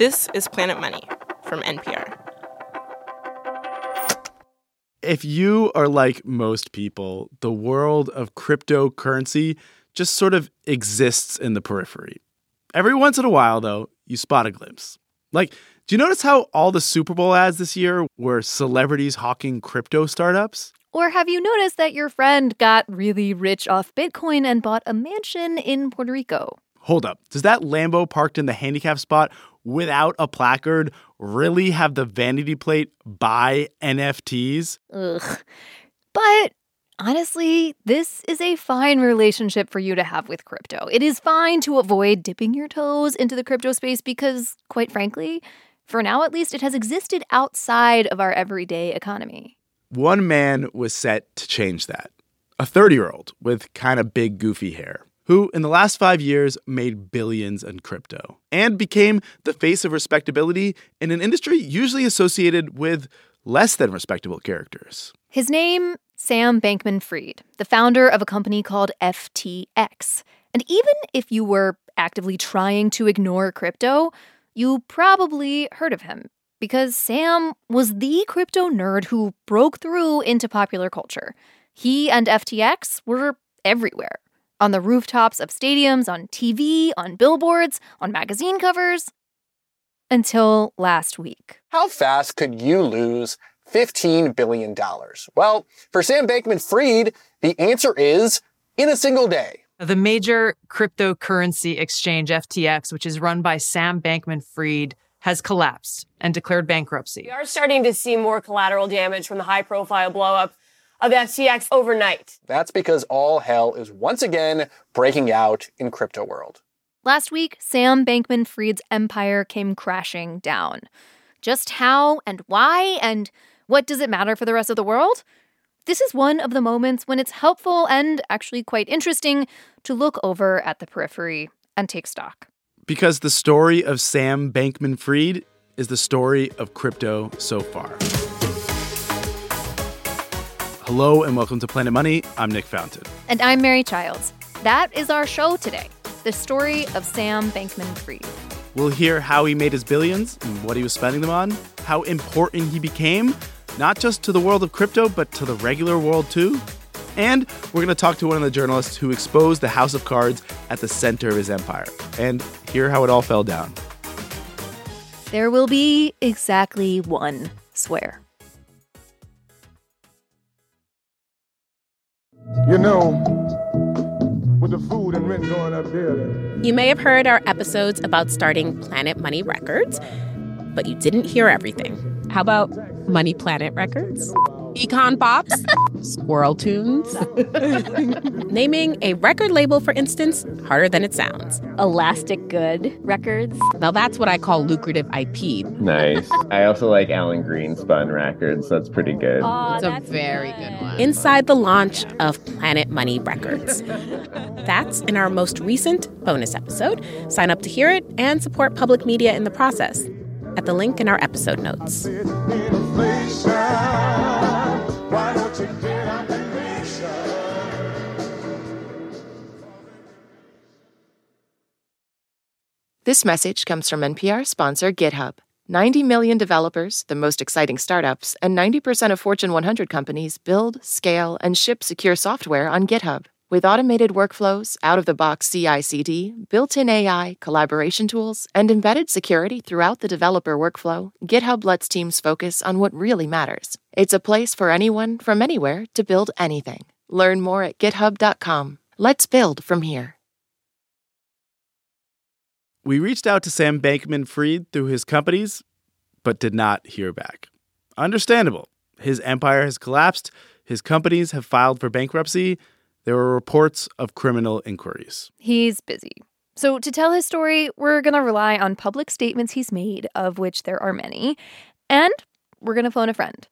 This is Planet Money from NPR. If you are like most people, the world of cryptocurrency just sort of exists in the periphery. Every once in a while, though, you spot a glimpse. Like, do you notice how all the Super Bowl ads this year were celebrities hawking crypto startups? Or have you noticed that your friend got really rich off Bitcoin and bought a mansion in Puerto Rico? Hold up. Does that Lambo parked in the handicap spot without a placard really have the vanity plate buy NFTs? Ugh. But honestly, this is a fine relationship for you to have with crypto. It is fine to avoid dipping your toes into the crypto space because, quite frankly, for now at least, it has existed outside of our everyday economy. One man was set to change that a 30 year old with kind of big, goofy hair, who in the last five years made billions in crypto and became the face of respectability in an industry usually associated with less than respectable characters. His name, Sam Bankman Fried, the founder of a company called FTX. And even if you were actively trying to ignore crypto, you probably heard of him because Sam was the crypto nerd who broke through into popular culture. He and FTX were everywhere on the rooftops of stadiums, on TV, on billboards, on magazine covers. Until last week. How fast could you lose $15 billion? Well, for Sam Bankman Fried, the answer is in a single day. The major cryptocurrency exchange, FTX, which is run by Sam Bankman Fried, has collapsed and declared bankruptcy. We are starting to see more collateral damage from the high profile blowup of FTX overnight. That's because all hell is once again breaking out in crypto world. Last week, Sam Bankman Fried's empire came crashing down. Just how and why and what does it matter for the rest of the world? This is one of the moments when it's helpful and actually quite interesting to look over at the periphery and take stock. Because the story of Sam Bankman Fried is the story of crypto so far. Hello and welcome to Planet Money. I'm Nick Fountain. And I'm Mary Childs. That is our show today the story of Sam Bankman Fried. We'll hear how he made his billions and what he was spending them on, how important he became, not just to the world of crypto, but to the regular world too. And we're going to talk to one of the journalists who exposed the house of cards at the center of his empire and hear how it all fell down. There will be exactly one swear. You know, with the food and rent going up there. You may have heard our episodes about starting Planet Money Records, but you didn't hear everything. How about Money Planet Records? Econ Pops? Squirrel Tunes? Naming a record label, for instance, harder than it sounds. Elastic Good Records. Now that's what I call lucrative IP. Nice. I also like Alan Greenspun records. That's pretty good. Oh, It's a very good. good one. Inside the launch of Planet Money Records. That's in our most recent bonus episode. Sign up to hear it and support public media in the process at the link in our episode notes. This message comes from NPR sponsor GitHub. 90 million developers, the most exciting startups, and 90% of Fortune 100 companies build, scale, and ship secure software on GitHub. With automated workflows, out of the box CI CD, built in AI, collaboration tools, and embedded security throughout the developer workflow, GitHub lets teams focus on what really matters. It's a place for anyone from anywhere to build anything. Learn more at github.com. Let's build from here. We reached out to Sam Bankman Fried through his companies, but did not hear back. Understandable. His empire has collapsed, his companies have filed for bankruptcy. There were reports of criminal inquiries. He's busy. So, to tell his story, we're going to rely on public statements he's made, of which there are many, and we're going to phone a friend.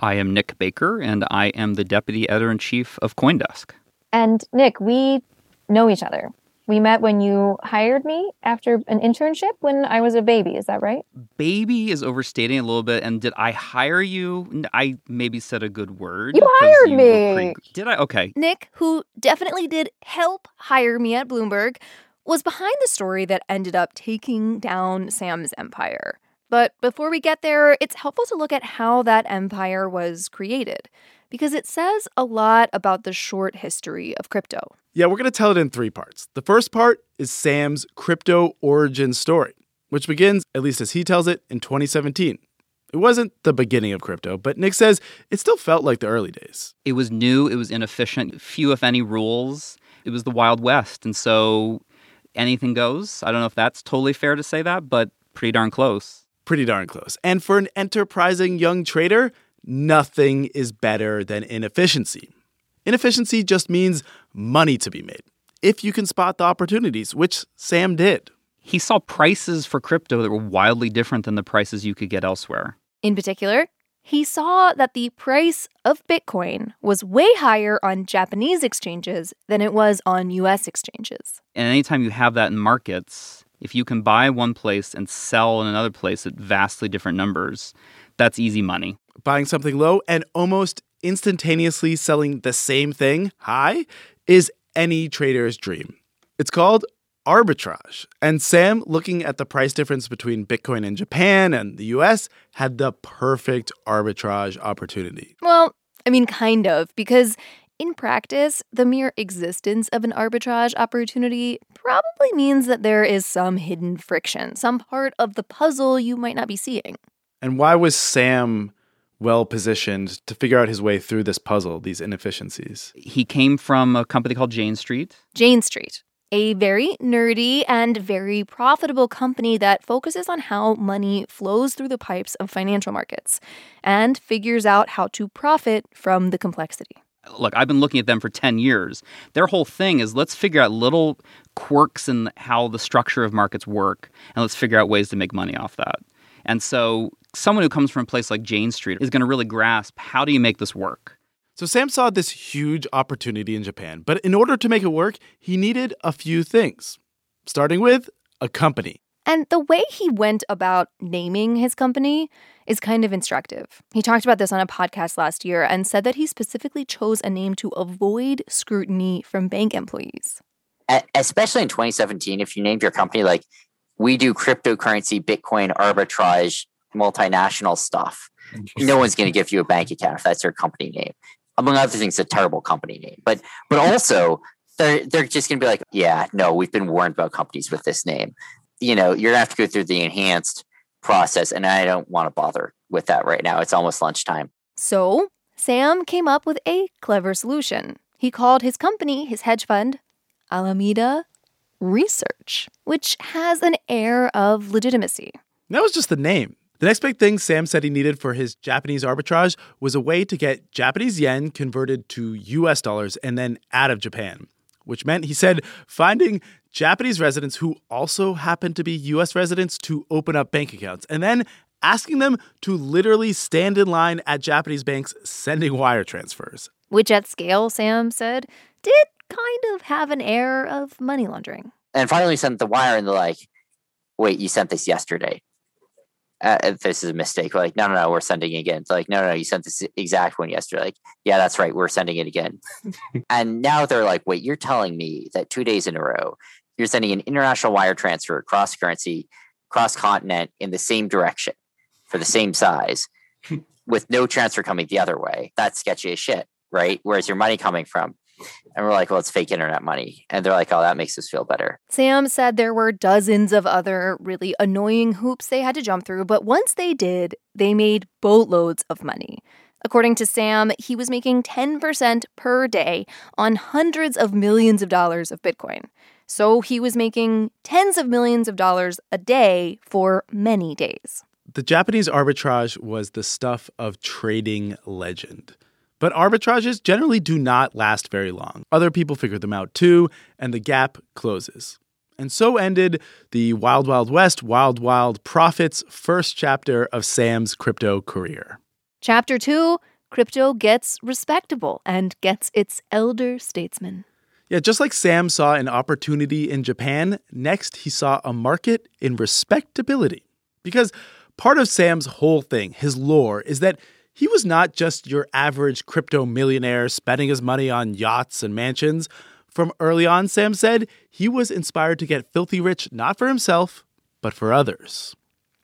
I am Nick Baker, and I am the deputy editor in chief of Coindesk. And Nick, we know each other. We met when you hired me after an internship when I was a baby. Is that right? Baby is overstating a little bit. And did I hire you? I maybe said a good word. You 'cause hired were me. pre- did I? Okay. Nick, who definitely did help hire me at Bloomberg, was behind the story that ended up taking down Sam's empire. But before we get there, it's helpful to look at how that empire was created, because it says a lot about the short history of crypto. Yeah, we're going to tell it in three parts. The first part is Sam's crypto origin story, which begins, at least as he tells it, in 2017. It wasn't the beginning of crypto, but Nick says it still felt like the early days. It was new, it was inefficient, few, if any, rules. It was the Wild West. And so anything goes. I don't know if that's totally fair to say that, but pretty darn close. Pretty darn close. And for an enterprising young trader, nothing is better than inefficiency. Inefficiency just means money to be made, if you can spot the opportunities, which Sam did. He saw prices for crypto that were wildly different than the prices you could get elsewhere. In particular, he saw that the price of Bitcoin was way higher on Japanese exchanges than it was on US exchanges. And anytime you have that in markets, if you can buy one place and sell in another place at vastly different numbers, that's easy money. Buying something low and almost instantaneously selling the same thing high is any trader's dream. It's called arbitrage. And Sam, looking at the price difference between Bitcoin in Japan and the US, had the perfect arbitrage opportunity. Well, I mean, kind of, because in practice, the mere existence of an arbitrage opportunity probably means that there is some hidden friction, some part of the puzzle you might not be seeing. And why was Sam well positioned to figure out his way through this puzzle, these inefficiencies? He came from a company called Jane Street. Jane Street, a very nerdy and very profitable company that focuses on how money flows through the pipes of financial markets and figures out how to profit from the complexity. Look, I've been looking at them for 10 years. Their whole thing is let's figure out little quirks in how the structure of markets work and let's figure out ways to make money off that. And so, someone who comes from a place like Jane Street is going to really grasp how do you make this work? So Sam saw this huge opportunity in Japan, but in order to make it work, he needed a few things, starting with a company. And the way he went about naming his company is kind of instructive. He talked about this on a podcast last year and said that he specifically chose a name to avoid scrutiny from bank employees. Especially in 2017, if you named your company like, we do cryptocurrency, Bitcoin arbitrage, multinational stuff, no one's going to give you a bank account if that's your company name among other things, a terrible company name. But but also they're they're just gonna be like, yeah, no, we've been warned about companies with this name. You know, you're gonna have to go through the enhanced process, and I don't want to bother with that right now. It's almost lunchtime. So Sam came up with a clever solution. He called his company, his hedge fund, Alameda Research, which has an air of legitimacy. That was just the name. The next big thing Sam said he needed for his Japanese arbitrage was a way to get Japanese yen converted to US dollars and then out of Japan, which meant, he said, finding Japanese residents who also happen to be US residents to open up bank accounts and then asking them to literally stand in line at Japanese banks sending wire transfers. Which, at scale, Sam said, did kind of have an air of money laundering. And finally sent the wire, and they're like, wait, you sent this yesterday uh, this is a mistake. We're like, no, no, no, we're sending it again. It's like, no, no, no, you sent this exact one yesterday. Like, yeah, that's right, we're sending it again. and now they're like, wait, you're telling me that two days in a row, you're sending an international wire transfer cross currency, cross continent in the same direction for the same size with no transfer coming the other way. That's sketchy as shit, right? Where's your money coming from? And we're like, well, it's fake internet money. And they're like, oh, that makes us feel better. Sam said there were dozens of other really annoying hoops they had to jump through, but once they did, they made boatloads of money. According to Sam, he was making 10% per day on hundreds of millions of dollars of Bitcoin. So he was making tens of millions of dollars a day for many days. The Japanese arbitrage was the stuff of trading legend. But arbitrages generally do not last very long. Other people figure them out too, and the gap closes. And so ended the Wild Wild West, Wild Wild Profits first chapter of Sam's crypto career. Chapter two crypto gets respectable and gets its elder statesman. Yeah, just like Sam saw an opportunity in Japan, next he saw a market in respectability. Because part of Sam's whole thing, his lore, is that he was not just your average crypto millionaire spending his money on yachts and mansions. From early on, Sam said he was inspired to get filthy rich not for himself, but for others.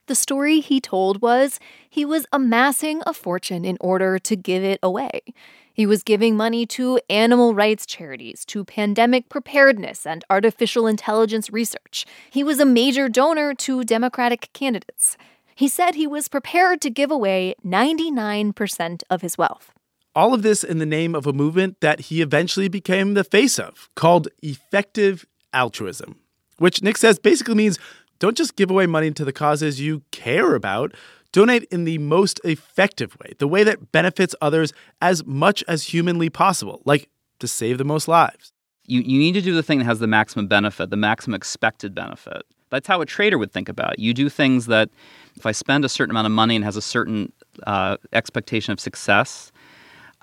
The story he told was he was amassing a fortune in order to give it away. He was giving money to animal rights charities, to pandemic preparedness and artificial intelligence research. He was a major donor to Democratic candidates. He said he was prepared to give away 99% of his wealth. All of this in the name of a movement that he eventually became the face of, called effective altruism, which Nick says basically means don't just give away money to the causes you care about. Donate in the most effective way, the way that benefits others as much as humanly possible, like to save the most lives. You, you need to do the thing that has the maximum benefit, the maximum expected benefit. That's how a trader would think about it. You do things that, if I spend a certain amount of money and has a certain uh, expectation of success,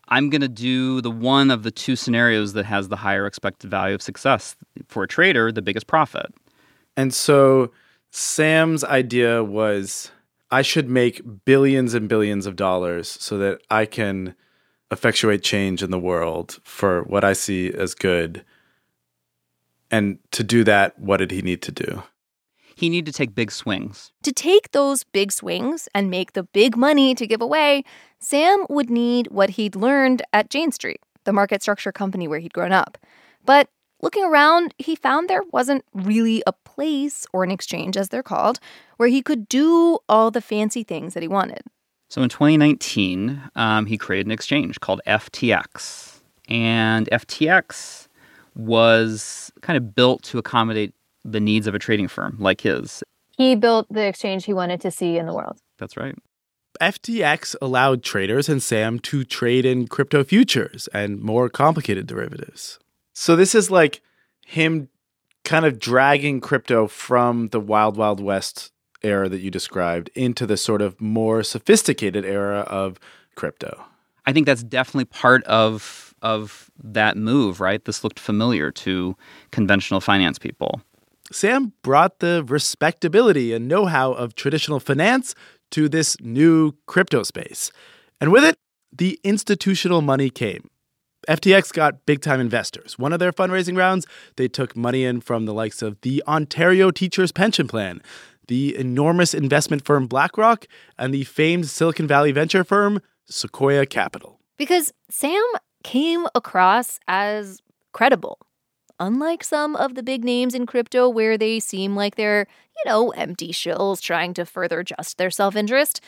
I'm going to do the one of the two scenarios that has the higher expected value of success. For a trader, the biggest profit. And so Sam's idea was I should make billions and billions of dollars so that I can effectuate change in the world for what I see as good. And to do that, what did he need to do? He needed to take big swings. To take those big swings and make the big money to give away, Sam would need what he'd learned at Jane Street, the market structure company where he'd grown up. But looking around, he found there wasn't really a place or an exchange, as they're called, where he could do all the fancy things that he wanted. So in 2019, um, he created an exchange called FTX. And FTX was kind of built to accommodate the needs of a trading firm like his. He built the exchange he wanted to see in the world. That's right. FTX allowed traders and Sam to trade in crypto futures and more complicated derivatives. So this is like him kind of dragging crypto from the wild, wild west era that you described into the sort of more sophisticated era of crypto. I think that's definitely part of of that move, right? This looked familiar to conventional finance people. Sam brought the respectability and know-how of traditional finance to this new crypto space. And with it, the institutional money came. FTX got big time investors. One of their fundraising rounds, they took money in from the likes of the Ontario Teachers Pension Plan, the enormous investment firm BlackRock, and the famed Silicon Valley venture firm Sequoia Capital. Because Sam came across as credible. Unlike some of the big names in crypto where they seem like they're, you know, empty shills trying to further just their self interest,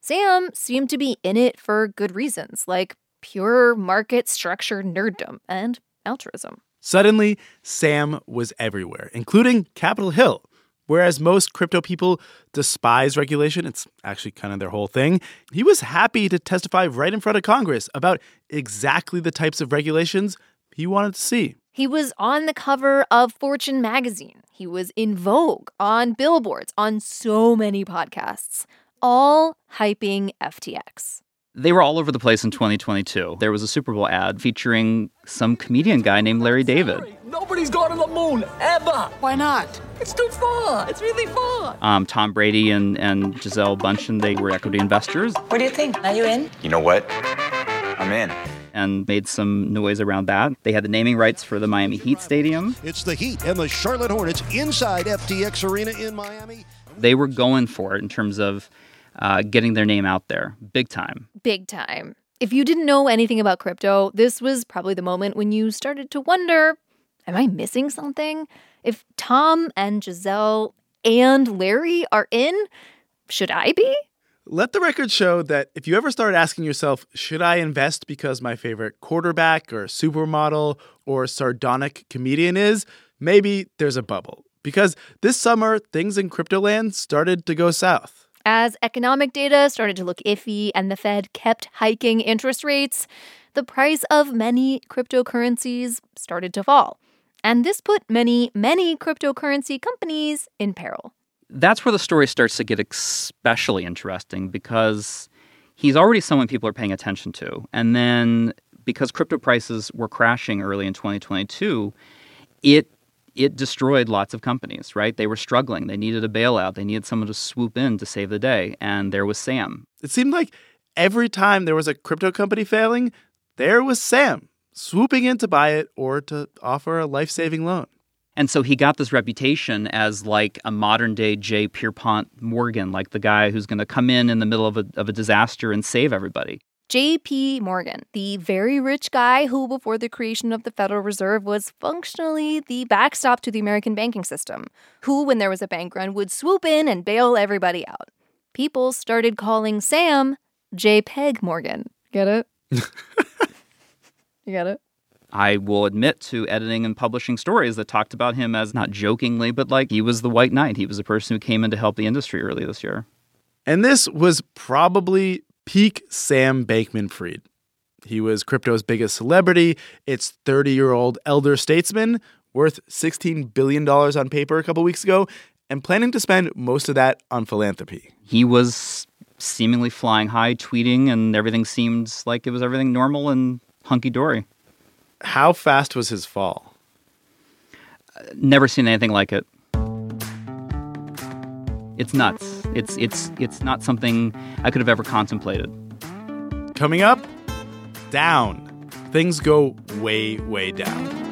Sam seemed to be in it for good reasons, like pure market structure nerddom and altruism. Suddenly, Sam was everywhere, including Capitol Hill. Whereas most crypto people despise regulation, it's actually kind of their whole thing. He was happy to testify right in front of Congress about exactly the types of regulations he wanted to see. He was on the cover of Fortune magazine. He was in Vogue, on billboards, on so many podcasts, all hyping FTX. They were all over the place in 2022. There was a Super Bowl ad featuring some comedian guy named Larry David. Nobody's gone to the moon, ever. Why not? It's too far. It's really far. Um, Tom Brady and, and Gisele Bundchen, they were equity investors. What do you think? Are you in? You know what? I'm in. And made some noise around that. They had the naming rights for the Miami Heat Stadium. It's the Heat and the Charlotte Hornets inside FTX Arena in Miami. They were going for it in terms of uh, getting their name out there big time. Big time. If you didn't know anything about crypto, this was probably the moment when you started to wonder Am I missing something? If Tom and Gisele and Larry are in, should I be? Let the record show that if you ever start asking yourself, should I invest because my favorite quarterback or supermodel or sardonic comedian is, maybe there's a bubble. Because this summer, things in crypto land started to go south. As economic data started to look iffy and the Fed kept hiking interest rates, the price of many cryptocurrencies started to fall. And this put many, many cryptocurrency companies in peril. That's where the story starts to get especially interesting because he's already someone people are paying attention to. And then because crypto prices were crashing early in 2022, it it destroyed lots of companies, right? They were struggling. They needed a bailout. They needed someone to swoop in to save the day. And there was Sam. It seemed like every time there was a crypto company failing, there was Sam. swooping in to buy it or to offer a life saving loan. And so he got this reputation as like a modern day J. Pierpont Morgan, like the guy who's going to come in in the middle of a, of a disaster and save everybody. J.P. Morgan, the very rich guy who, before the creation of the Federal Reserve, was functionally the backstop to the American banking system, who, when there was a bank run, would swoop in and bail everybody out. People started calling Sam JPEG Morgan. Get it? you get it? I will admit to editing and publishing stories that talked about him as not jokingly, but like he was the white knight. He was the person who came in to help the industry early this year. And this was probably peak Sam Bankman Fried. He was crypto's biggest celebrity, its 30 year old elder statesman, worth $16 billion on paper a couple weeks ago, and planning to spend most of that on philanthropy. He was seemingly flying high, tweeting, and everything seemed like it was everything normal and hunky dory. How fast was his fall? Never seen anything like it. It's nuts. It's it's it's not something I could have ever contemplated. Coming up, down. Things go way, way down.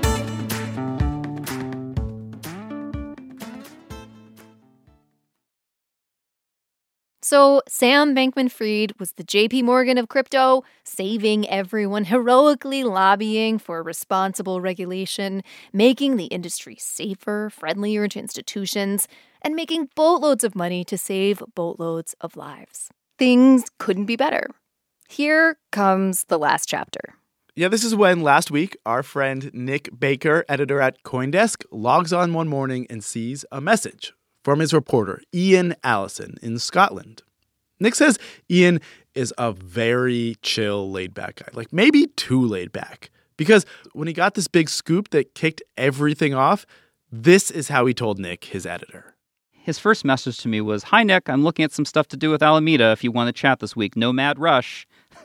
So, Sam Bankman Fried was the JP Morgan of crypto, saving everyone, heroically lobbying for responsible regulation, making the industry safer, friendlier to institutions, and making boatloads of money to save boatloads of lives. Things couldn't be better. Here comes the last chapter. Yeah, this is when last week our friend Nick Baker, editor at Coindesk, logs on one morning and sees a message from his reporter, Ian Allison, in Scotland. Nick says Ian is a very chill, laid back guy, like maybe too laid back. Because when he got this big scoop that kicked everything off, this is how he told Nick, his editor. His first message to me was Hi, Nick, I'm looking at some stuff to do with Alameda if you want to chat this week. No mad rush.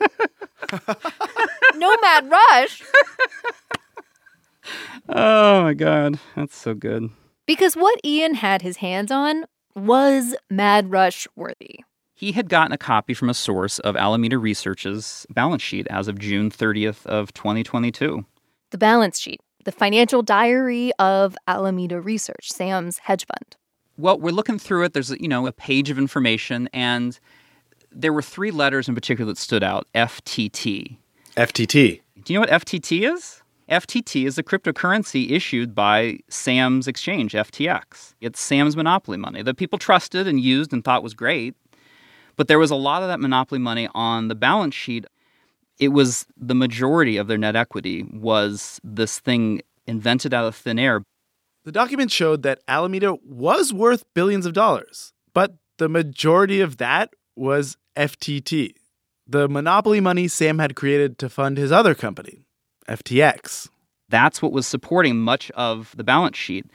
no mad rush? oh my God. That's so good. Because what Ian had his hands on was Mad Rush worthy. He had gotten a copy from a source of Alameda Research's balance sheet as of June 30th of 2022. The balance sheet, the financial diary of Alameda Research, Sam's hedge fund. Well, we're looking through it. There's, you know, a page of information and there were three letters in particular that stood out, FTT. FTT. Do you know what FTT is? FTT is a cryptocurrency issued by Sam's exchange, FTX. It's Sam's monopoly money that people trusted and used and thought was great. But there was a lot of that monopoly money on the balance sheet. It was the majority of their net equity was this thing invented out of thin air. The document showed that Alameda was worth billions of dollars, but the majority of that was FTT, the monopoly money Sam had created to fund his other company, FTX. That's what was supporting much of the balance sheet.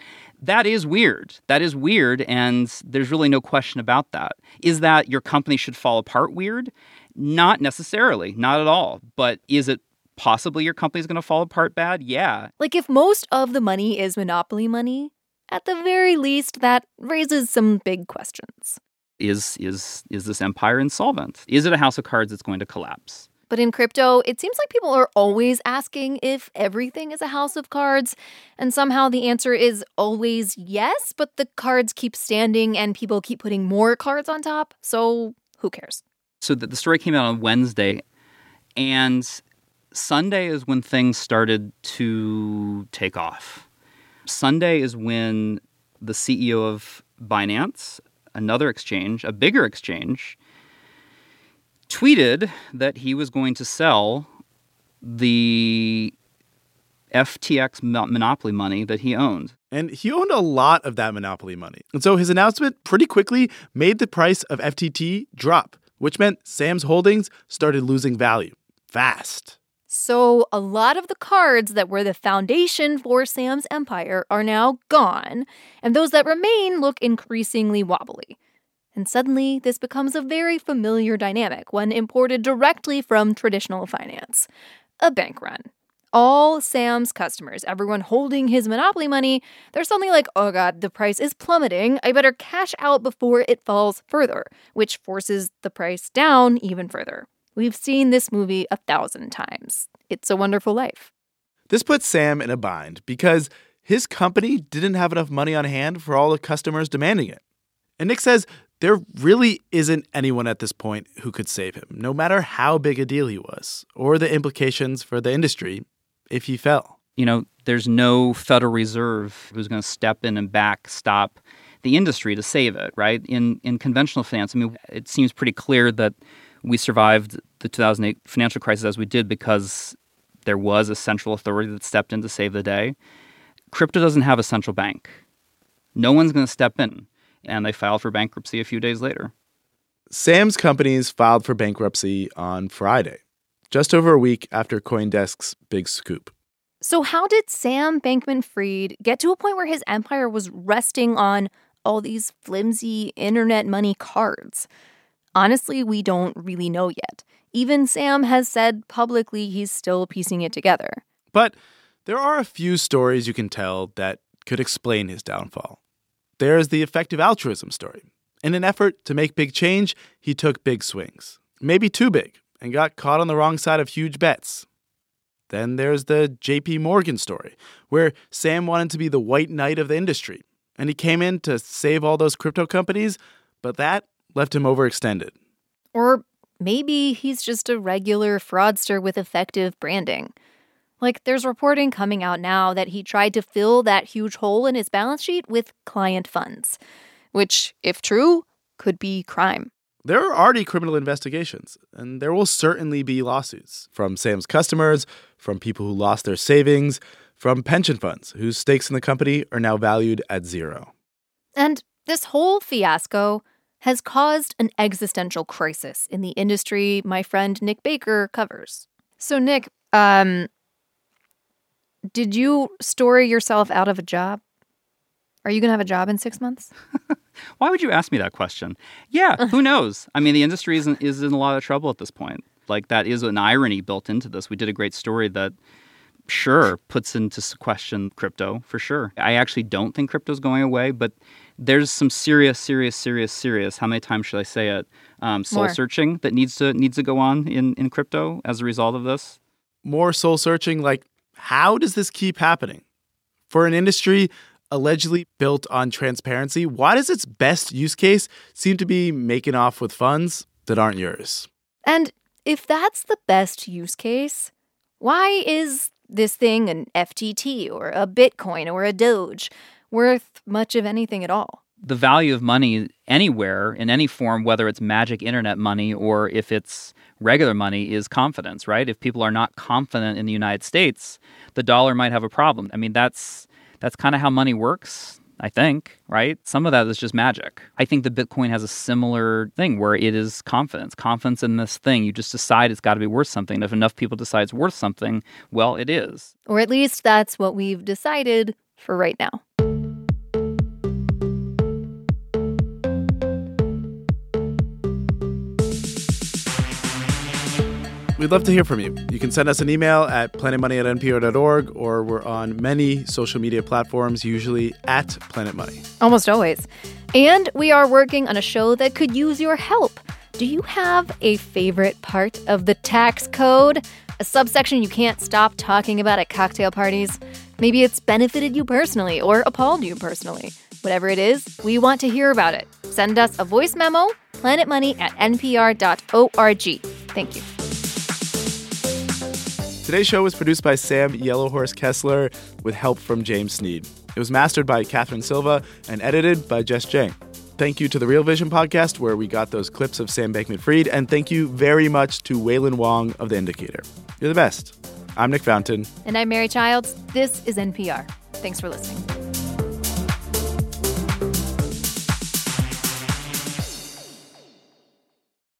That is weird. That is weird, and there's really no question about that. Is that your company should fall apart weird? Not necessarily, not at all. But is it possibly your company's going to fall apart bad? Yeah. Like if most of the money is monopoly money, at the very least, that raises some big questions. Is is is this empire insolvent? Is it a house of cards that's going to collapse? But in crypto, it seems like people are always asking if everything is a house of cards. And somehow the answer is always yes, but the cards keep standing and people keep putting more cards on top. So who cares? So the, story came out on Wednesday, and Sunday is when things started to take off. Sunday is when the CEO of Binance, another exchange, a bigger exchange, tweeted that he was going to sell the FTX monopoly money that he owned. And he owned a lot of that monopoly money. And so his announcement pretty quickly made the price of FTT drop, which meant Sam's holdings started losing value fast. So, a lot of the cards that were the foundation for Sam's empire are now gone, and those that remain look increasingly wobbly. And suddenly, this becomes a very familiar dynamic, one imported directly from traditional finance a bank run. All Sam's customers, everyone holding his monopoly money, they're suddenly like, oh god, the price is plummeting. I better cash out before it falls further, which forces the price down even further. We've seen this movie a thousand times. It's a Wonderful Life. This puts Sam in a bind because his company didn't have enough money on hand for all the customers demanding it. And Nick says there really isn't anyone at this point who could save him, no matter how big a deal he was, or the implications for the industry if he fell. You know, there's no Federal Reserve who's going to step in and backstop the industry to save it, right? In in conventional finance, I mean, it seems pretty clear that we survived the 2008 financial crisis as we did because there was a central authority that stepped in to save the day. Crypto doesn't have a central bank. No one's going to step in, and they filed for bankruptcy a few days later. Sam's companies filed for bankruptcy on Friday, just over a week after Coindesk's big scoop. So, how did Sam Bankman Fried get to a point where his empire was resting on all these flimsy internet money cards? Honestly, we don't really know yet. Even Sam has said publicly he's still piecing it together. But there are a few stories you can tell that could explain his downfall. There is the effective altruism story. In an effort to make big change, he took big swings, maybe too big, and got caught on the wrong side of huge bets. Then there's the JP Morgan story, where Sam wanted to be the white knight of the industry, and he came in to save all those crypto companies, but that left him overextended. Or maybe he's just a regular fraudster with effective branding. Like, there's reporting coming out now that he tried to fill that huge hole in his balance sheet with client funds, which, if true, could be crime. There are already criminal investigations, and there will certainly be lawsuits from Sam's customers, from people who lost their savings, from pension funds whose stakes in the company are now valued at zero. And this whole fiasco has caused an existential crisis in the industry my friend Nick Baker covers. So, Nick, um, did you story yourself out of a job? Are you going to have a job in six months? Why would you ask me that question? Yeah, who knows? I mean, the industry is in, is in a lot of trouble at this point. Like, that is an irony built into this. We did a great story that, sure, puts into question crypto for sure. I actually don't think crypto's going away, but there's some serious, serious, serious, serious. How many times should I say it? Um, soul More. searching that needs to needs to go on in in crypto as a result of this. More soul searching, like, how does this keep happening? For an industry allegedly built on transparency, why does its best use case seem to be making off with funds that aren't yours? And if that's the best use case, why is this thing an FTT or a Bitcoin or a Doge worth much of anything at all? The value of money anywhere in any form, whether it's magic internet money or if it's regular money, is confidence, right? If people are not confident in the United States, the dollar might have a problem. I mean, that's that's kind of how money works. I think, right? Some of that is just magic. I think the Bitcoin has a similar thing where it is confidence, confidence in this thing. You just decide it's got to be worth something. If enough people decide it's worth something, well, it is. Or at least that's what we've decided for right now. We'd love to hear from you. You can send us an email at planetmoney at npr.org, or we're on many social media platforms, usually at Planet Money. Almost always. And we are working on a show that could use your help. Do you have a favorite part of the tax code? A subsection you can't stop talking about at cocktail parties? Maybe it's benefited you personally or appalled you personally. Whatever it is, we want to hear about it. Send us a voice memo, planetmoney at npr.org. Thank you. Today's show was produced by Sam Yellowhorse Kessler with help from James Sneed. It was mastered by Catherine Silva and edited by Jess Jiang. Thank you to the Real Vision podcast, where we got those clips of Sam Bankman Fried, and thank you very much to Wailin Wong of The Indicator. You're the best. I'm Nick Fountain. And I'm Mary Childs. This is NPR. Thanks for listening.